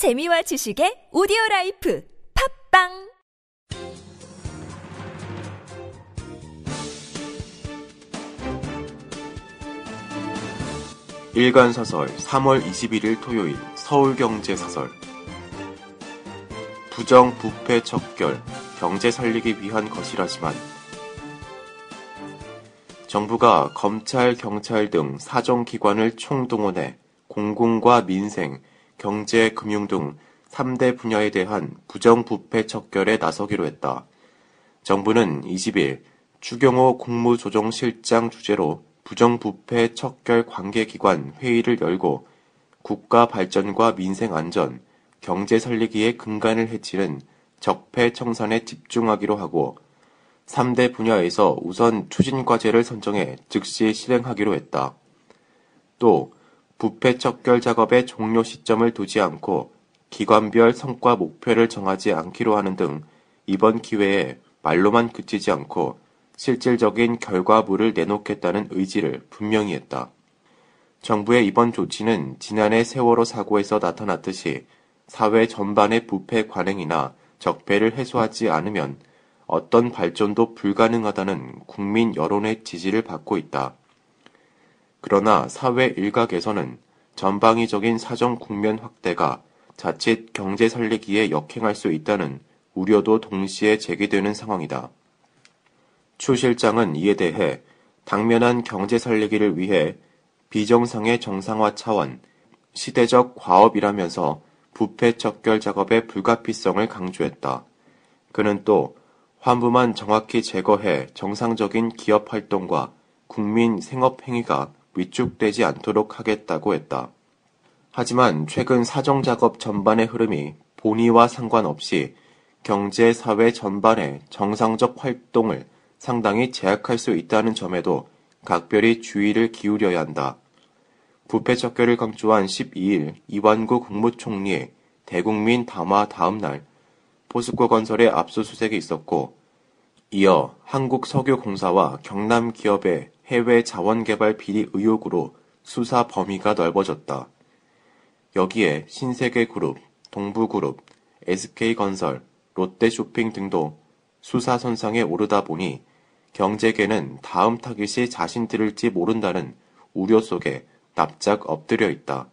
재미와 지식의 오디오 라이프 팟빵! 일간사설 3월 21일 토요일 서울경제사설. 부정 부패 척결 경제 살리기 위한 것이라지만 정부가 검찰, 경찰 등 사정기관을 총동원해 공공과 민생, 경제, 금융 등 3대 분야에 대한 부정부패 척결에 나서기로 했다. 정부는 20일 추경호 국무조정실장 주재로 부정부패 척결 관계기관 회의를 열고 국가 발전과 민생 안전, 경제 살리기에 근간을 해치는 적폐 청산에 집중하기로 하고 3대 분야에서 우선 추진 과제를 선정해 즉시 실행하기로 했다. 또 부패 척결 작업의 종료 시점을 두지 않고 기관별 성과 목표를 정하지 않기로 하는 등 이번 기회에 말로만 그치지 않고 실질적인 결과물을 내놓겠다는 의지를 분명히 했다. 정부의 이번 조치는 지난해 세월호 사고에서 나타났듯이 사회 전반의 부패 관행이나 적폐를 해소하지 않으면 어떤 발전도 불가능하다는 국민 여론의 지지를 받고 있다. 그러나 사회 일각에서는 전방위적인 사정 국면 확대가 자칫 경제 살리기에 역행할 수 있다는 우려도 동시에 제기되는 상황이다. 추 실장은 이에 대해 당면한 경제 살리기를 위해 비정상의 정상화 차원, 시대적 과업이라면서 부패 척결 작업의 불가피성을 강조했다. 그는 또 환부만 정확히 제거해 정상적인 기업 활동과 국민 생업 행위가 위축되지 않도록 하겠다고 했다. 하지만 최근 사정 작업 전반의 흐름이 본의와 상관없이 경제 사회 전반의 정상적 활동을 상당히 제약할 수 있다는 점에도 각별히 주의를 기울여야 한다. 부패 척결을 강조한 12일 이완구 국무총리의 대국민 담화 다음 날 포스코 건설의 압수수색이 있었고 이어 한국석유공사와 경남 기업의 해외 자원개발 비리 의혹으로 수사 범위가 넓어졌다. 여기에 신세계그룹, 동부그룹, SK건설, 롯데쇼핑 등도 수사 선상에 오르다 보니 경제계는 다음 타깃이 자신들일지 모른다는 우려 속에 납작 엎드려 있다.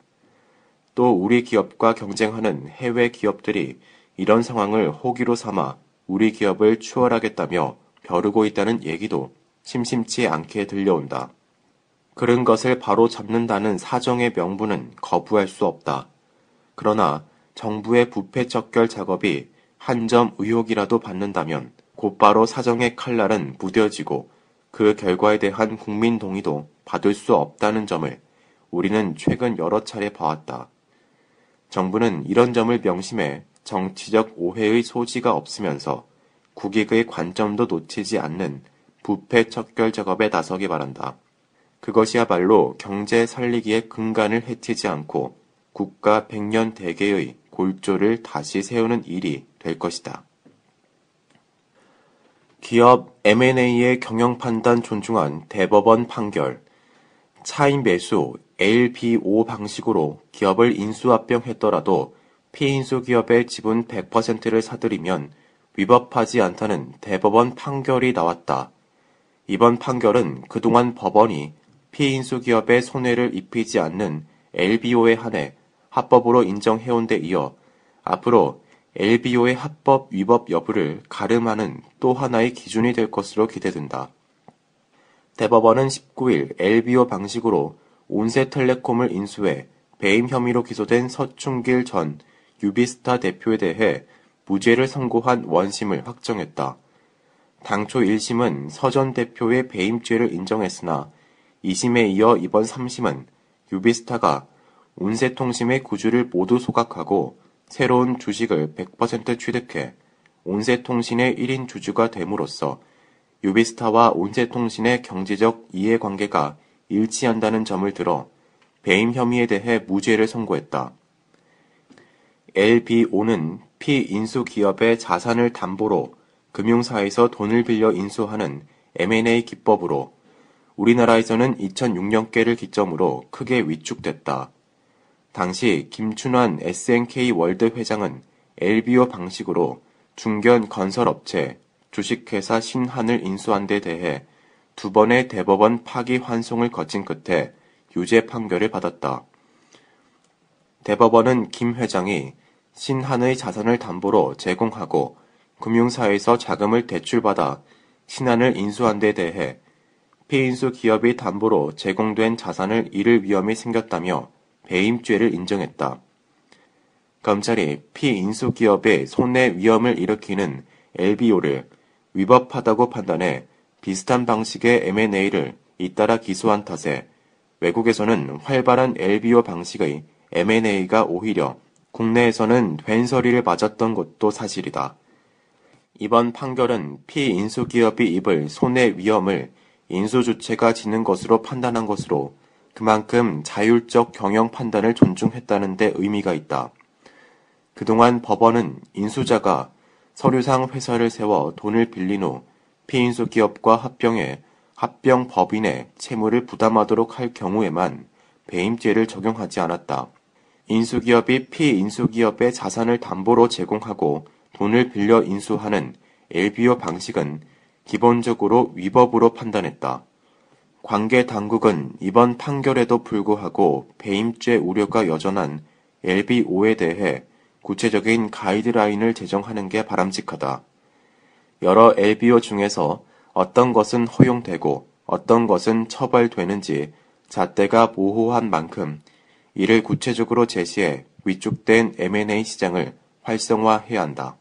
또 우리 기업과 경쟁하는 해외 기업들이 이런 상황을 호기로 삼아 우리 기업을 추월하겠다며 벼르고 있다는 얘기도 심심치 않게 들려온다. 그런 것을 바로 잡는다는 사정의 명분은 거부할 수 없다. 그러나 정부의 부패 척결 작업이 한 점 의혹이라도 받는다면 곧바로 사정의 칼날은 무뎌지고 그 결과에 대한 국민 동의도 받을 수 없다는 점을 우리는 최근 여러 차례 봐왔다. 정부는 이런 점을 명심해 정치적 오해의 소지가 없으면서 국익의 관점도 놓치지 않는 부패 척결 작업에 나서기 바란다. 그것이야말로 경제 살리기의 근간을 해치지 않고 국가 백년 대계의 골조를 다시 세우는 일이 될 것이다. 기업 M&A의 경영 판단 존중한 대법원 판결, 차인 매수 LBO 방식으로 기업을 인수합병했더라도 피인수 기업의 지분 100%를 사들이면 위법하지 않다는 대법원 판결이 나왔다. 이번 판결은 그동안 법원이 피인수 기업에 손해를 입히지 않는 LBO에 한해 합법으로 인정해온 데 이어 앞으로 LBO의 합법 위법 여부를 가름하는 또 하나의 기준이 될 것으로 기대된다. 대법원은 19일 LBO 방식으로 온세텔레콤을 인수해 배임 혐의로 기소된 서충길 전 유비스타 대표에 대해 무죄를 선고한 원심을 확정했다. 당초 1심은 서전 대표의 배임죄를 인정했으나 2심에 이어 이번 3심은 유비스타가 온세통신의 구주를 모두 소각하고 새로운 주식을 100% 취득해 온세통신의 1인 주주가 됨으로써 유비스타와 온세통신의 경제적 이해관계가 일치한다는 점을 들어 배임 혐의에 대해 무죄를 선고했다. LBO는 피인수 기업의 자산을 담보로 금융사에서 돈을 빌려 인수하는 M&A 기법으로 우리나라에서는 2006년께를 기점으로 크게 위축됐다. 당시 김춘환 SNK 월드 회장은 LBO 방식으로 중견 건설업체 주식회사 신한을 인수한 데 대해 두 번의 대법원 파기 환송을 거친 끝에 유죄 판결을 받았다. 대법원은 김 회장이 신한의 자산을 담보로 제공하고 금융사에서 자금을 대출받아 신한을 인수한 데 대해 피인수 기업이 담보로 제공된 자산을 잃을 위험이 생겼다며 배임죄를 인정했다. 검찰이 피인수 기업의 손해 위험을 일으키는 LBO를 위법하다고 판단해 비슷한 방식의 M&A를 잇따라 기소한 탓에 외국에서는 활발한 LBO 방식의 M&A가 오히려 국내에서는 된소리를 맞았던 것도 사실이다. 이번 판결은 피인수기업이 입을 손해 위험을 인수주체가 지는 것으로 판단한 것으로 그만큼 자율적 경영 판단을 존중했다는 데 의미가 있다. 그동안 법원은 인수자가 서류상 회사를 세워 돈을 빌린 후 피인수 기업과 합병해 합병 법인의 채무를 부담하도록 할 경우에만 배임죄를 적용하지 않았다. 인수기업이 피인수기업의 자산을 담보로 제공하고 돈을 빌려 인수하는 LBO 방식은 기본적으로 위법으로 판단했다. 관계 당국은 이번 판결에도 불구하고 배임죄 우려가 여전한 LBO에 대해 구체적인 가이드라인을 제정하는 게 바람직하다. 여러 LBO 중에서 어떤 것은 허용되고 어떤 것은 처벌되는지 잣대가 모호한 만큼 이를 구체적으로 제시해 위축된 M&A 시장을 활성화해야 한다.